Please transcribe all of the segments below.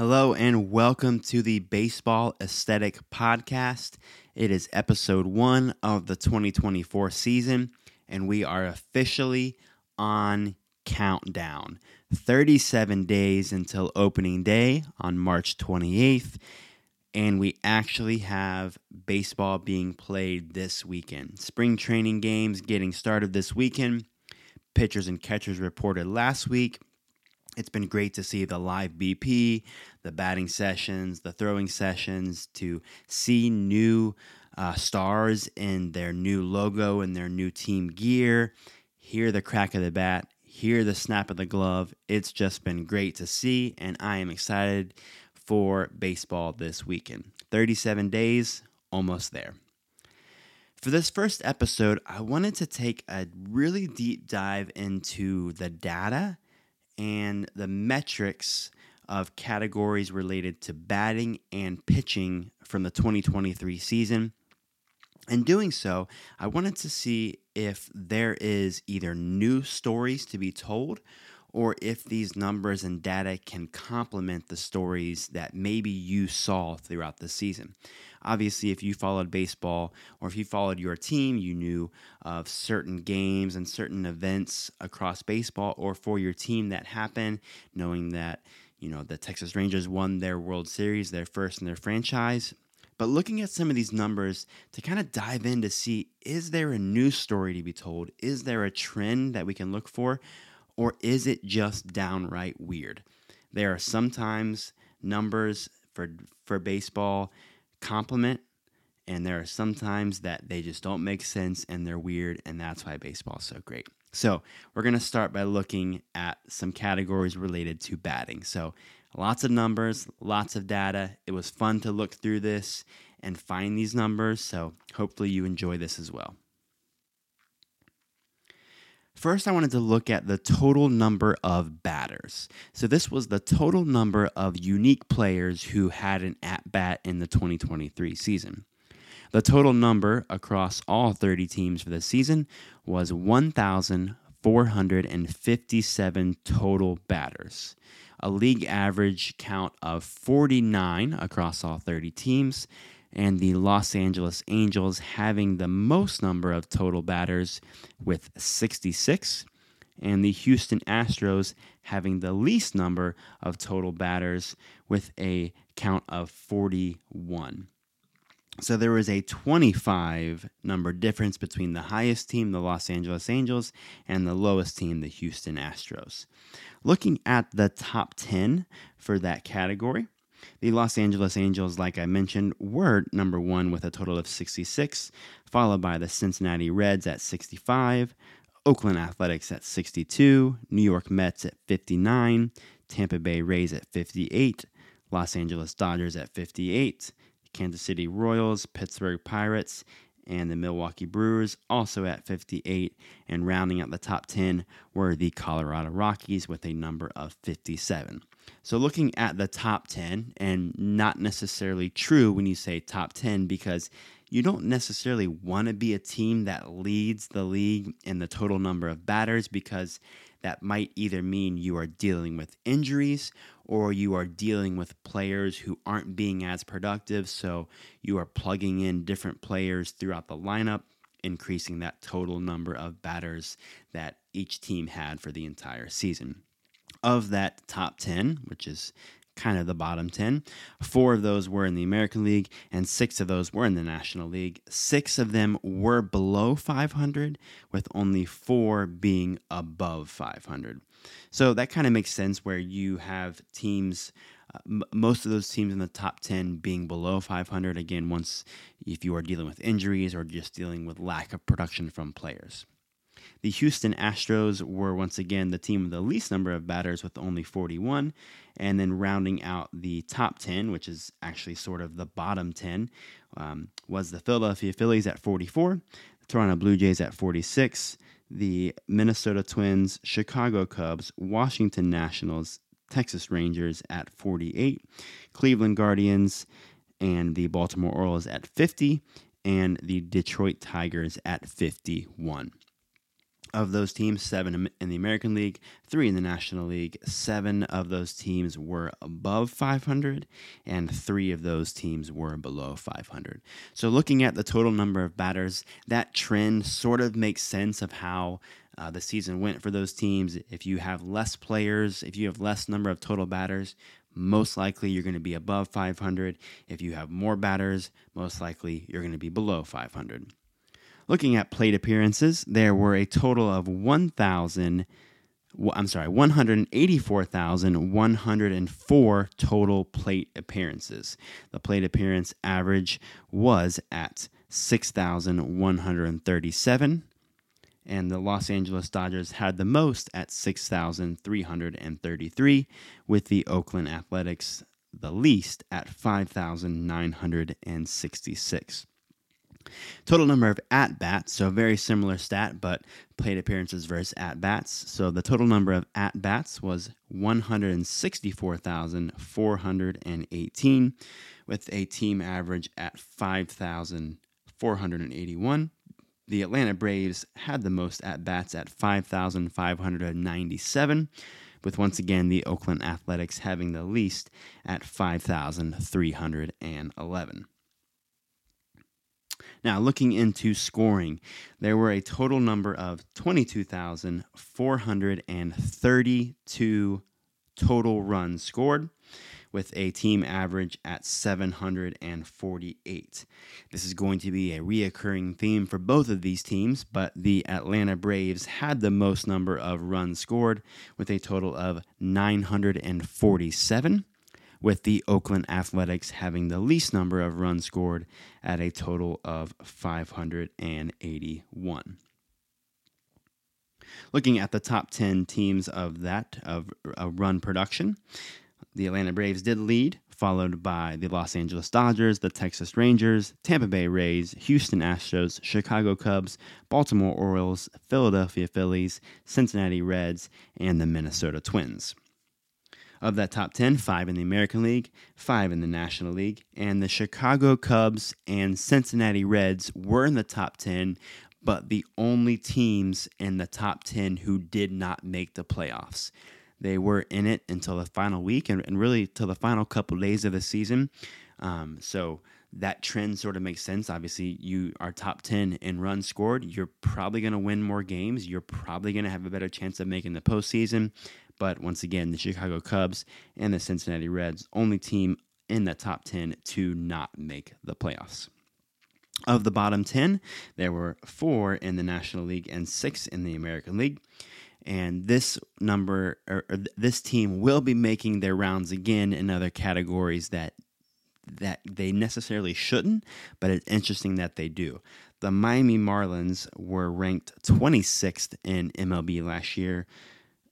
Hello and welcome to the Baseball Aesthetic Podcast. It is episode one of the 2024 season, and we are officially on countdown. 37 days until opening day on March 28th, and we actually have baseball being played this weekend. Spring training games getting started this weekend. Pitchers and catchers reported last week it's been great to see the live BP, the batting sessions, the throwing sessions, to see new uh, stars in their new logo and their new team gear, hear the crack of the bat, hear the snap of the glove. It's just been great to see, and I am excited for baseball this weekend. 37 days, almost there. For this first episode, I wanted to take a really deep dive into the data and the metrics of categories related to batting and pitching from the 2023 season. In doing so, I wanted to see if there is either new stories to be told or if these numbers and data can complement the stories that maybe you saw throughout the season. Obviously, if you followed baseball or if you followed your team, you knew of certain games and certain events across baseball or for your team that happened, knowing that, you know, the Texas Rangers won their World Series, their first in their franchise. But looking at some of these numbers to kind of dive in to see is there a new story to be told? Is there a trend that we can look for? Or is it just downright weird? There are sometimes numbers for, for baseball compliment and there are sometimes that they just don't make sense and they're weird and that's why baseball's so great. So we're going to start by looking at some categories related to batting. So lots of numbers lots of data. It was fun to look through this and find these numbers so hopefully you enjoy this as well First, I wanted to look at the total number of batters. So, this was the total number of unique players who had an at bat in the 2023 season. The total number across all 30 teams for the season was 1,457 total batters, a league average count of 49 across all 30 teams, and the Los Angeles Angels having the most number of total batters with 66, and the Houston Astros having the least number of total batters with a count of 41. So there was a 25 number difference between the highest team, the Los Angeles Angels, and the lowest team, the Houston Astros. Looking at the top 10 for that category, the Los Angeles Angels, like I mentioned, were number one with a total of 66, followed by the Cincinnati Reds at 65, Oakland Athletics at 62, New York Mets at 59, Tampa Bay Rays at 58, Los Angeles Dodgers at 58, Kansas City Royals, Pittsburgh Pirates, and the Milwaukee Brewers also at 58. And rounding out the top 10 were the Colorado Rockies with a number of 57. So, looking at the top 10, and not necessarily true when you say top 10, because you don't necessarily want to be a team that leads the league in the total number of batters, because that might either mean you are dealing with injuries or you are dealing with players who aren't being as productive. So, you are plugging in different players throughout the lineup, increasing that total number of batters that each team had for the entire season of that top 10, which is kind of the bottom 10. Four of those were in the American League, and six of those were in the National League. Six of them were below 500, with only four being above 500. So that kind of makes sense where you have teams. Uh, m- most of those teams in the top 10 being below 500 again once if you are dealing with injuries or just dealing with lack of production from players the Houston Astros were once again the team with the least number of batters with only 41. And then rounding out the top 10, which is actually sort of the bottom 10, um, was the Philadelphia Phillies at 44, the Toronto Blue Jays at 46, the Minnesota Twins, Chicago Cubs, Washington Nationals, Texas Rangers at 48, Cleveland Guardians, and the Baltimore Orioles at 50, and the Detroit Tigers at 51. Of those teams, seven in the American League, three in the National League. Seven of those teams were above 500, and three of those teams were below 500. So, looking at the total number of batters, that trend sort of makes sense of how uh, the season went for those teams. If you have less players, if you have less number of total batters, most likely you're going to be above 500. If you have more batters, most likely you're going to be below 500. Looking at plate appearances, there were a total of 1,000. I'm sorry, 184,104 total plate appearances. The plate appearance average was at 6,137, and the Los Angeles Dodgers had the most at 6,333, with the Oakland Athletics the least at 5,966. Total number of at bats, so very similar stat, but plate appearances versus at bats. So the total number of at bats was 164,418, with a team average at 5,481. The Atlanta Braves had the most at bats at 5,597, with once again the Oakland Athletics having the least at 5,311. Now, looking into scoring, there were a total number of 22,432 total runs scored, with a team average at 748. This is going to be a reoccurring theme for both of these teams, but the Atlanta Braves had the most number of runs scored with a total of 947 with the Oakland Athletics having the least number of runs scored at a total of 581. Looking at the top 10 teams of that of, of run production, the Atlanta Braves did lead, followed by the Los Angeles Dodgers, the Texas Rangers, Tampa Bay Rays, Houston Astros, Chicago Cubs, Baltimore Orioles, Philadelphia Phillies, Cincinnati Reds, and the Minnesota Twins. Of that top 10, five in the American League, five in the National League, and the Chicago Cubs and Cincinnati Reds were in the top 10, but the only teams in the top 10 who did not make the playoffs. They were in it until the final week and, and really till the final couple days of the season. Um, so that trend sort of makes sense. Obviously, you are top 10 in runs scored. You're probably going to win more games. You're probably going to have a better chance of making the postseason. But once again, the Chicago Cubs and the Cincinnati Reds, only team in the top 10 to not make the playoffs. Of the bottom 10, there were four in the National League and six in the American League. And this number, or, or this team, will be making their rounds again in other categories that that they necessarily shouldn't, but it's interesting that they do. The Miami Marlins were ranked 26th in MLB last year,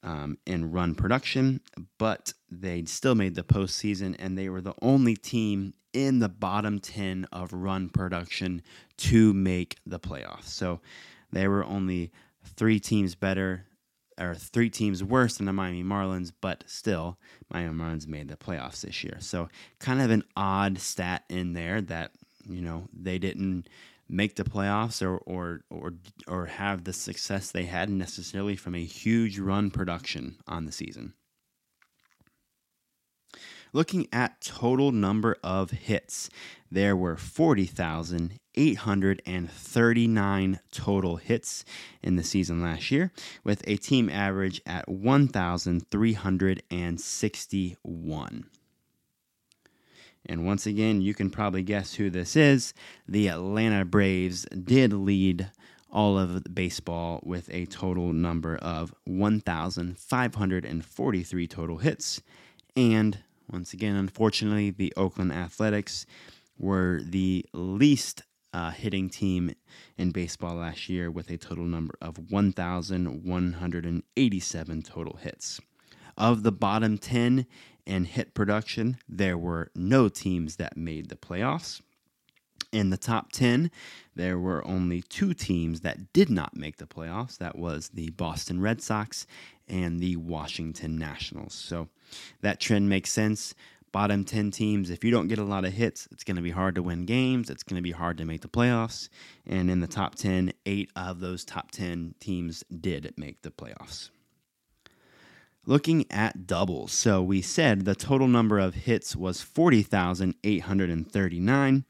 um, in run production, but they still made the postseason, and they were the only team in the bottom 10 of run production to make the playoffs. So they were only three teams better, or three teams worse than the Miami Marlins, but still, Miami Marlins made the playoffs this year. So kind of an odd stat in there that, you know, they didn't make the playoffs or or or or have the success they had necessarily from a huge run production on the season. Looking at total number of hits, there were 40,839 total hits in the season last year, with a team average at 1,361. And once again, you can probably guess who this is. The Atlanta Braves did lead all of baseball with a total number of 1,543 total hits. And once again, unfortunately, the Oakland Athletics were the least uh, hitting team in baseball last year with a total number of 1,187 total hits. Of the bottom 10 in hit production, there were no teams that made the playoffs. In the top 10, there were only two teams that did not make the playoffs. That was the Boston Red Sox and the Washington Nationals. So that trend makes sense. bottom 10 teams, if you don't get a lot of hits, it's going to be hard to win games. It's going to be hard to make the playoffs. And in the top 10, eight of those top 10 teams did make the playoffs. Looking at doubles. So we said the total number of hits was 40,839.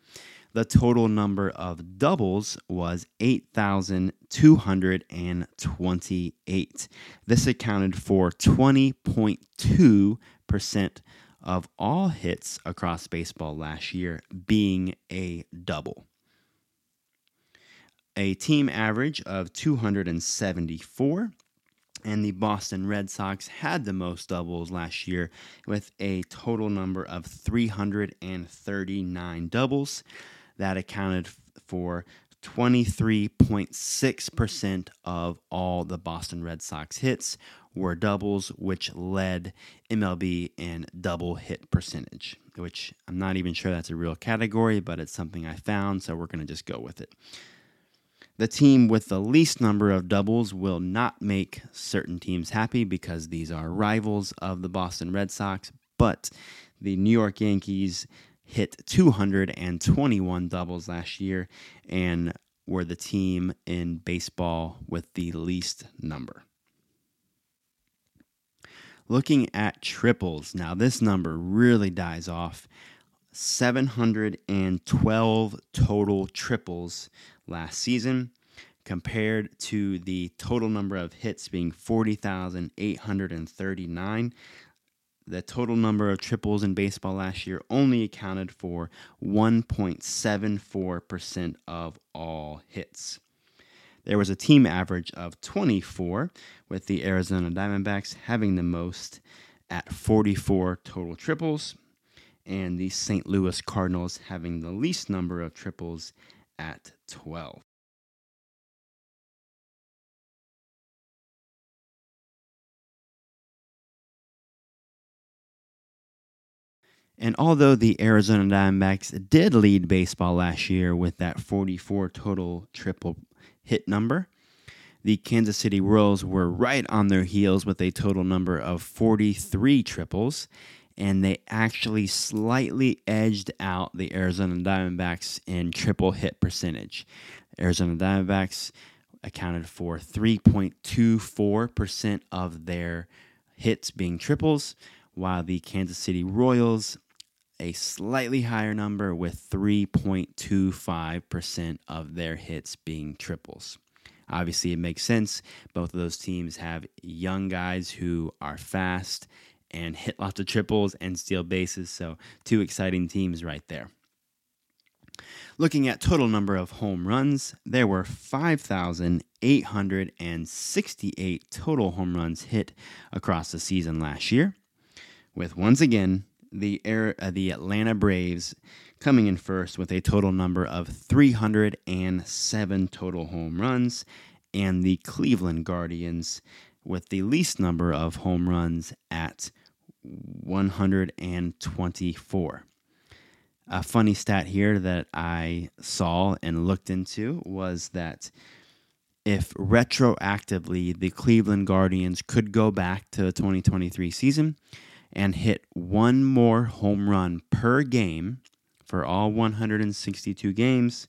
The total number of doubles was 8,228. This accounted for 20.2% of all hits across baseball last year being a double. A team average of 274 and the Boston Red Sox had the most doubles last year with a total number of 339 doubles. That accounted for 23.6% of all the Boston Red Sox hits were doubles, which led MLB in double hit percentage, which I'm not even sure that's a real category, but it's something I found, so we're going to just go with it. The team with the least number of doubles will not make certain teams happy because these are rivals of the Boston Red Sox, but the New York Yankees hit 221 doubles last year and were the team in baseball with the least number. Looking at triples, now this number really dies off. 712 total triples last season compared to the total number of hits being 40,839 the total number of triples in baseball last year only accounted for 1.74% of all hits. There was a team average of 24, with the Arizona Diamondbacks having the most at 44 total triples, and the St. Louis Cardinals having the least number of triples at 12. And although the Arizona Diamondbacks did lead baseball last year with that 44 total triple hit number, the Kansas City Royals were right on their heels with a total number of 43 triples, and they actually slightly edged out the Arizona Diamondbacks in triple hit percentage. Arizona Diamondbacks accounted for 3.24% of their hits being triples, while the Kansas City Royals a slightly higher number with 3.25% of their hits being triples. Obviously, it makes sense. Both of those teams have young guys who are fast and hit lots of triples and steal bases. So, two exciting teams right there. Looking at total number of home runs, there were 5,868 total home runs hit across the season last year, with once again the Air, uh, the Atlanta Braves coming in first with a total number of 307 total home runs, and the Cleveland Guardians with the least number of home runs at 124. A funny stat here that I saw and looked into was that if retroactively the Cleveland Guardians could go back to the 2023 season, and hit one more home run per game for all 162 games,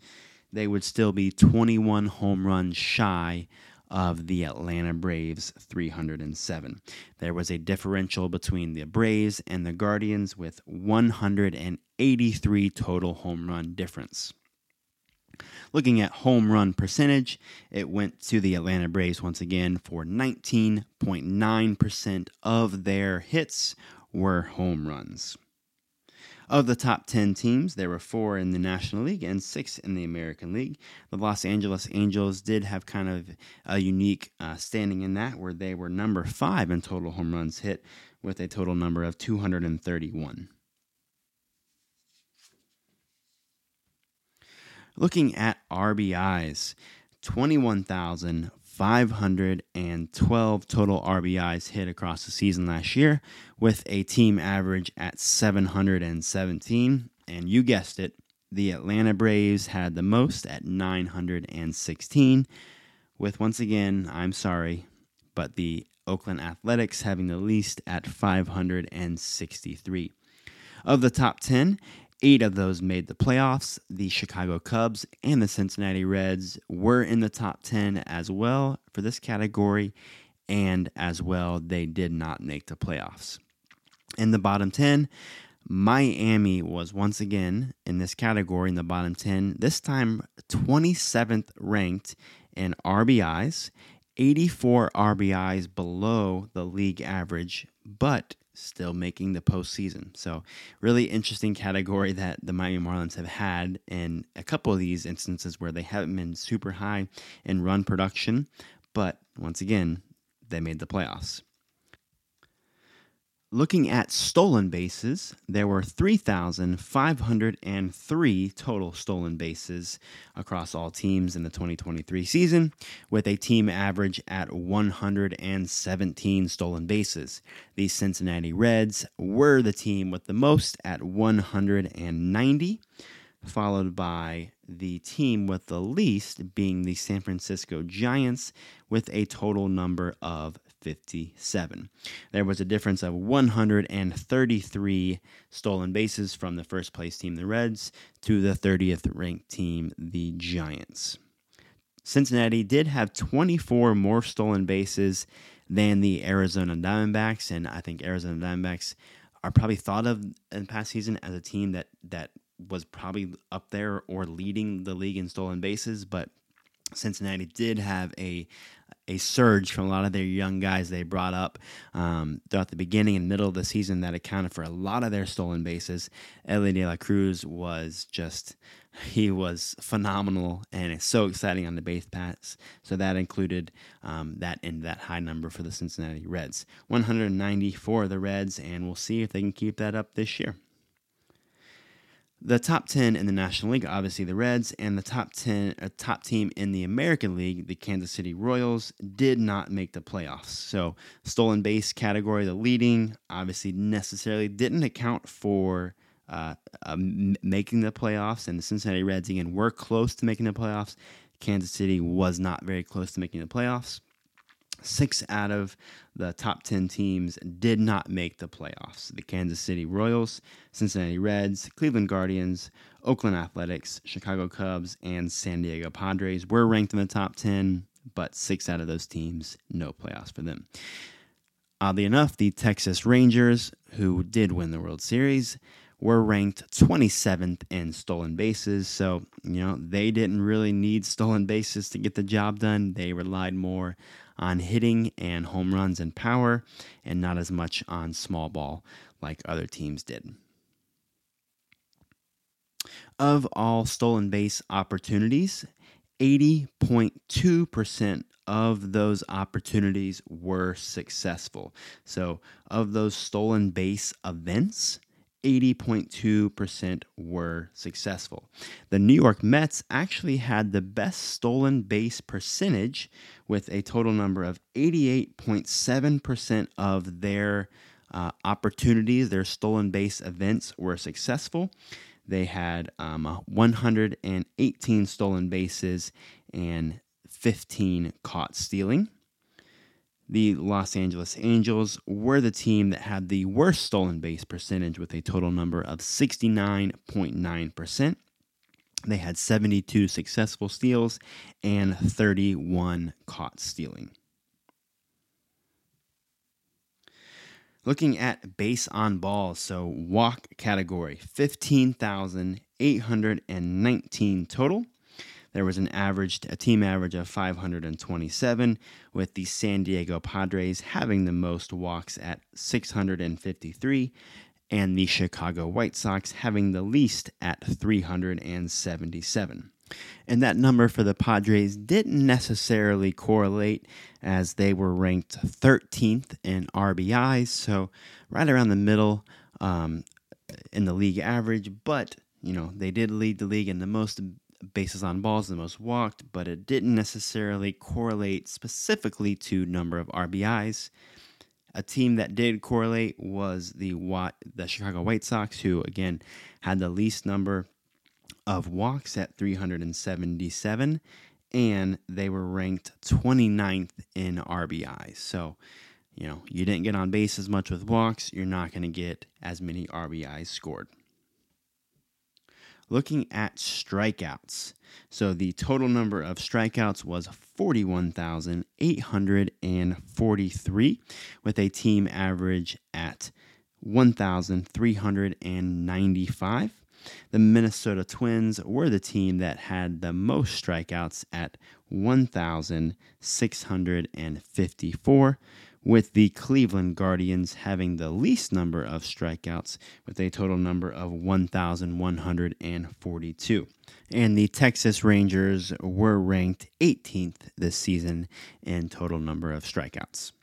they would still be 21 home runs shy of the Atlanta Braves 307. There was a differential between the Braves and the Guardians with 183 total home run difference. Looking at home run percentage, it went to the Atlanta Braves once again for 19.9% of their hits were home runs. Of the top 10 teams, there were four in the National League and six in the American League. The Los Angeles Angels did have kind of a unique uh, standing in that, where they were number five in total home runs hit with a total number of 231. Looking at RBIs, 21,512 total RBIs hit across the season last year, with a team average at 717. And you guessed it, the Atlanta Braves had the most at 916, with once again, I'm sorry, but the Oakland Athletics having the least at 563. Of the top 10, eight of those made the playoffs. The Chicago Cubs and the Cincinnati Reds were in the top 10 as well for this category, and as well, they did not make the playoffs. In the bottom 10, Miami was once again in this category in the bottom 10, this time 27th ranked in RBIs, 84 RBIs below the league average, but still making the postseason. So, really interesting category that the Miami Marlins have had in a couple of these instances where they haven't been super high in run production, but once again, they made the playoffs. Looking at stolen bases, there were 3,503 total stolen bases across all teams in the 2023 season, with a team average at 117 stolen bases. The Cincinnati Reds were the team with the most at 190, followed by the team with the least being the San Francisco Giants with a total number of 57. There was a difference of 133 stolen bases from the first place team, the Reds, to the 30th ranked team, the Giants. Cincinnati did have 24 more stolen bases than the Arizona Diamondbacks, and I think Arizona Diamondbacks are probably thought of in past season as a team that that was probably up there or leading the league in stolen bases, but Cincinnati did have a a surge from a lot of their young guys they brought up um, throughout the beginning and middle of the season that accounted for a lot of their stolen bases. Elly De La Cruz was just he was phenomenal and it's so exciting on the base paths. So that included um, that in that high number for the Cincinnati Reds, 190 for the Reds, and we'll see if they can keep that up this year. The top 10 in the National League, obviously the Reds, and the top 10 uh, top team in the American League, the Kansas City Royals, did not make the playoffs. So, stolen base category, the leading, obviously necessarily didn't account for uh, uh, making the playoffs, and the Cincinnati Reds again were close to making the playoffs. Kansas City was not very close to making the playoffs. Six out of the top 10 teams did not make the playoffs. The Kansas City Royals, Cincinnati Reds, Cleveland Guardians, Oakland Athletics, Chicago Cubs, and San Diego Padres were ranked in the top 10, but six out of those teams, no playoffs for them. Oddly enough, the Texas Rangers, who did win the World Series, were ranked 27th in stolen bases. So, you know, they didn't really need stolen bases to get the job done. They relied more on hitting and home runs and power, and not as much on small ball like other teams did. Of all stolen base opportunities, 80.2% of those opportunities were successful. So, of those stolen base events, 80.2% were successful. The New York Mets actually had the best stolen base percentage with a total number of 88.7% of their uh, opportunities, their stolen base events were successful. They had um, 118 stolen bases and 15 caught stealing the Los Angeles Angels were the team that had the worst stolen base percentage with a total number of 69.9%. They had 72 successful steals and 31 caught stealing. Looking at base on balls, so walk category, 15,819 total. There was an average, a team average of 527, with the San Diego Padres having the most walks at 653, and the Chicago White Sox having the least at 377. And that number for the Padres didn't necessarily correlate as they were ranked 13th in RBIs, so right around the middle um, in the league average, but you know, they did lead the league in the most bases on balls the most walked, but it didn't necessarily correlate specifically to number of RBIs. A team that did correlate was the Wat, the Chicago White Sox, who again had the least number of walks at 377, and they were ranked 29th in RBIs. So, you know, you didn't get on base as much with walks, you're not going to get as many RBIs scored. Looking at strikeouts. So the total number of strikeouts was 41,843 with a team average at 1,395. The Minnesota Twins were the team that had the most strikeouts at 1,654, with the Cleveland Guardians having the least number of strikeouts with a total number of 1,142. And the Texas Rangers were ranked 18th this season in total number of strikeouts.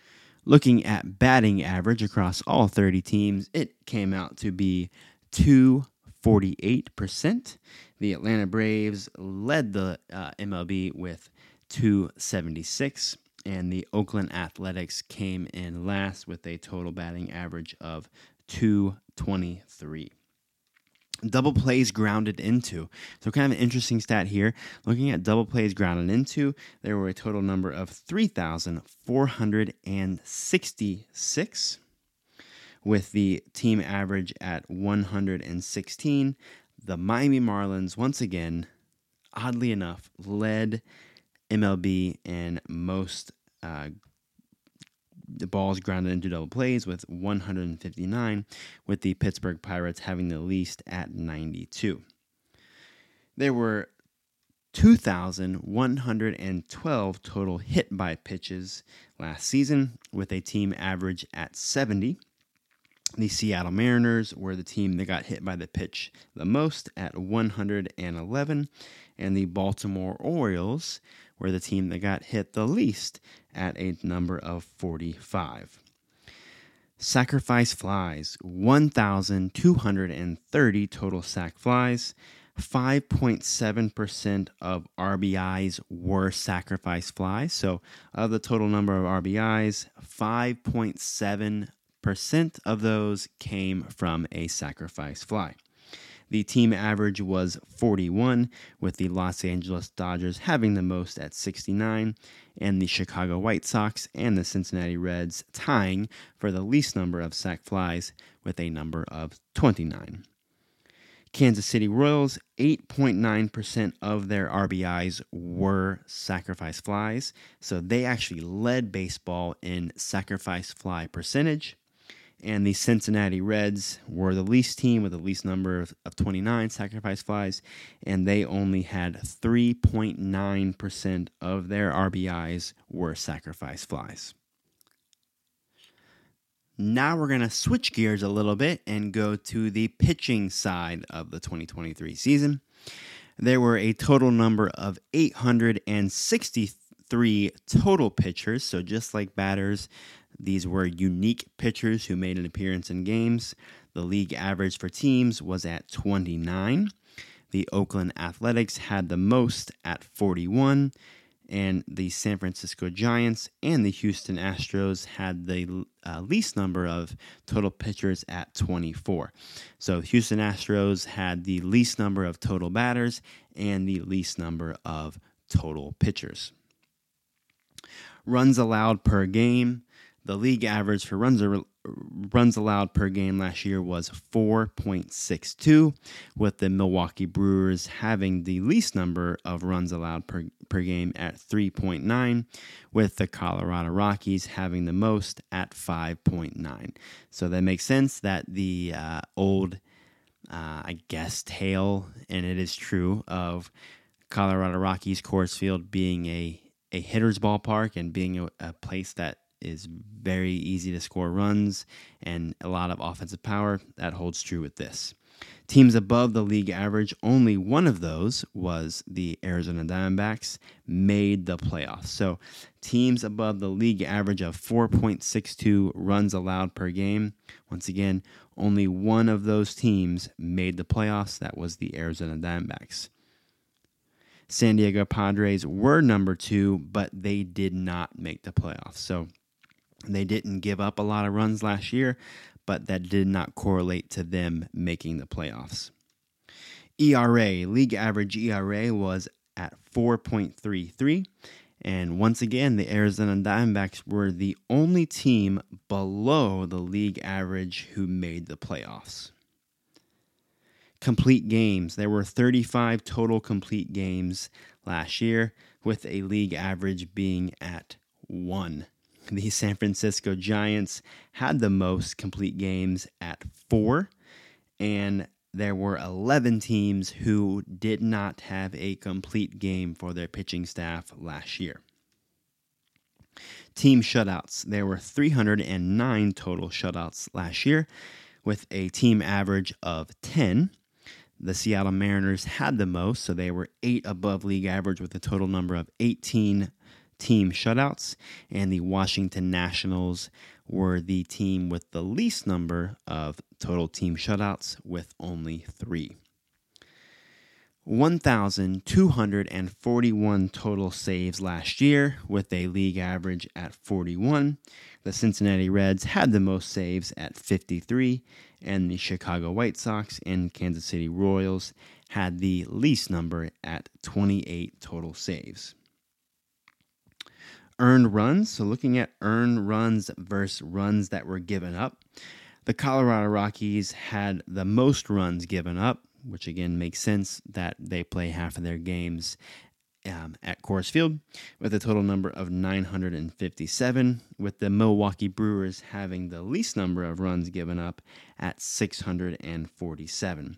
Looking at batting average across all 30 teams, it came out to be 248%. The Atlanta Braves led the uh, MLB with 276 and the Oakland Athletics came in last with a total batting average of 223. Double plays grounded into. So, kind of an interesting stat here. Looking at double plays grounded into, there were a total number of 3,466, with the team average at 116. The Miami Marlins, once again, oddly enough, led MLB in most uh, the balls grounded into double plays with 159, with the Pittsburgh Pirates having the least at 92. There were 2,112 total hit by pitches last season, with a team average at 70. The Seattle Mariners were the team that got hit by the pitch the most at 111, and the Baltimore Orioles were the team that got hit the least at a number of 45. Sacrifice flies 1,230 total sac flies. 5.7% of RBIs were sacrifice flies. So, of the total number of RBIs, 5.7% of those came from a sacrifice fly. The team average was 41, with the Los Angeles Dodgers having the most at 69, and the Chicago White Sox and the Cincinnati Reds tying for the least number of sac flies with a number of 29. Kansas City Royals, 8.9% of their RBIs were sacrifice flies. So they actually led baseball in sacrifice fly percentage and the Cincinnati Reds were the least team with the least number of, of 29 sacrifice flies, and they only had 3.9% of their RBIs were sacrifice flies. Now we're going to switch gears a little bit and go to the pitching side of the 2023 season. There were a total number of 863 total pitchers, so just like batters, these were unique pitchers who made an appearance in games. The league average for teams was at 29. The Oakland Athletics had the most at 41, and the San Francisco Giants and the Houston Astros had the uh, least number of total pitchers at 24. So, Houston Astros had the least number of total batters and the least number of total pitchers. Runs allowed per game the league average for runs runs allowed per game last year was 4.62, with the Milwaukee Brewers having the least number of runs allowed per, per game at 3.9, with the Colorado Rockies having the most at 5.9. So that makes sense that the uh, old, uh, I guess, tale, and it is true, of Colorado Rockies Coors Field being a, a hitter's ballpark and being a, a place that is very easy to score runs and a lot of offensive power. That holds true with this. Teams above the league average, only one of those was the Arizona Diamondbacks, made the playoffs. So, teams above the league average of 4.62 runs allowed per game, once again, only one of those teams made the playoffs. That was the Arizona Diamondbacks. San Diego Padres were number two, but they did not make the playoffs. So, they didn't give up a lot of runs last year, but that did not correlate to them making the playoffs. ERA, league average ERA was at 4.33, And once again, the Arizona Diamondbacks were the only team below the league average who made the playoffs. Complete games. There were 35 total complete games last year, with a league average being at one. The San Francisco Giants had the most complete games at four, and there were 11 teams who did not have a complete game for their pitching staff last year. Team shutouts. There were 309 total shutouts last year, with a team average of 10. The Seattle Mariners had the most, so they were eight above league average with a total number of 18 team shutouts, and the Washington Nationals were the team with the least number of total team shutouts with only three. 1,241 total saves last year, with a league average at 41. The Cincinnati Reds had the most saves at 53, and the Chicago White Sox and Kansas City Royals had the least number at 28 total saves earned runs. So looking at earned runs versus runs that were given up, the Colorado Rockies had the most runs given up, which again makes sense that they play half of their games um, at Coors Field with a total number of 957, with the Milwaukee Brewers having the least number of runs given up at 647.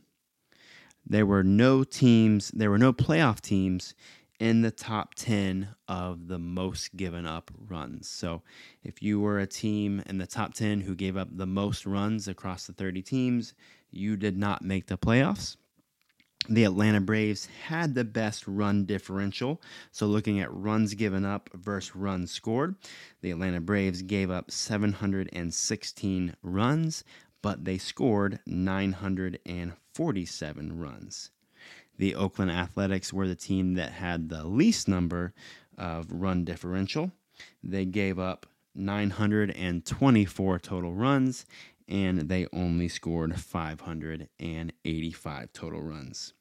There were no teams, there were no playoff teams in the top 10 of the most given up runs. So if you were a team in the top 10 who gave up the most runs across the 30 teams, you did not make the playoffs. The Atlanta Braves had the best run differential. So, looking at runs given up versus runs scored, the Atlanta Braves gave up 716 runs, but they scored 947 runs. The Oakland Athletics were the team that had the least number of run differential. They gave up 924 total runs and they only scored 585 total runs.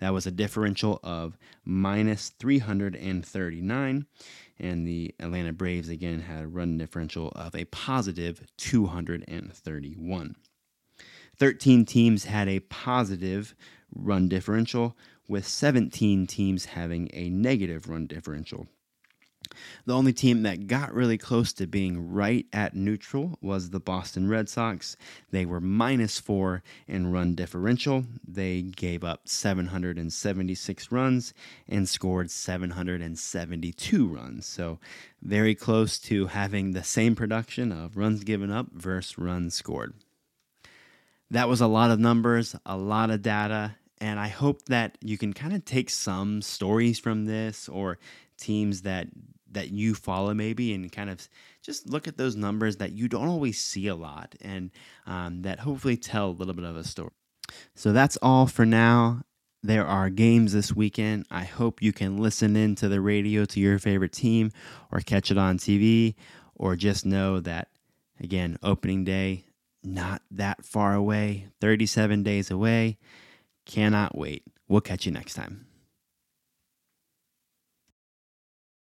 That was a differential of minus 339, and the Atlanta Braves again had a run differential of a positive 231. 13 teams had a positive run differential, with 17 teams having a negative run differential. The only team that got really close to being right at neutral was the Boston Red Sox. They were minus four in run differential. They gave up 776 runs and scored 772 runs. So, very close to having the same production of runs given up versus runs scored. That was a lot of numbers, a lot of data, and I hope that you can kind of take some stories from this or teams that that you follow maybe and kind of just look at those numbers that you don't always see a lot and um, that hopefully tell a little bit of a story. So that's all for now. There are games this weekend. I hope you can listen in to the radio to your favorite team or catch it on TV or just know that, again, opening day, not that far away, 37 days away. Cannot wait. We'll catch you next time.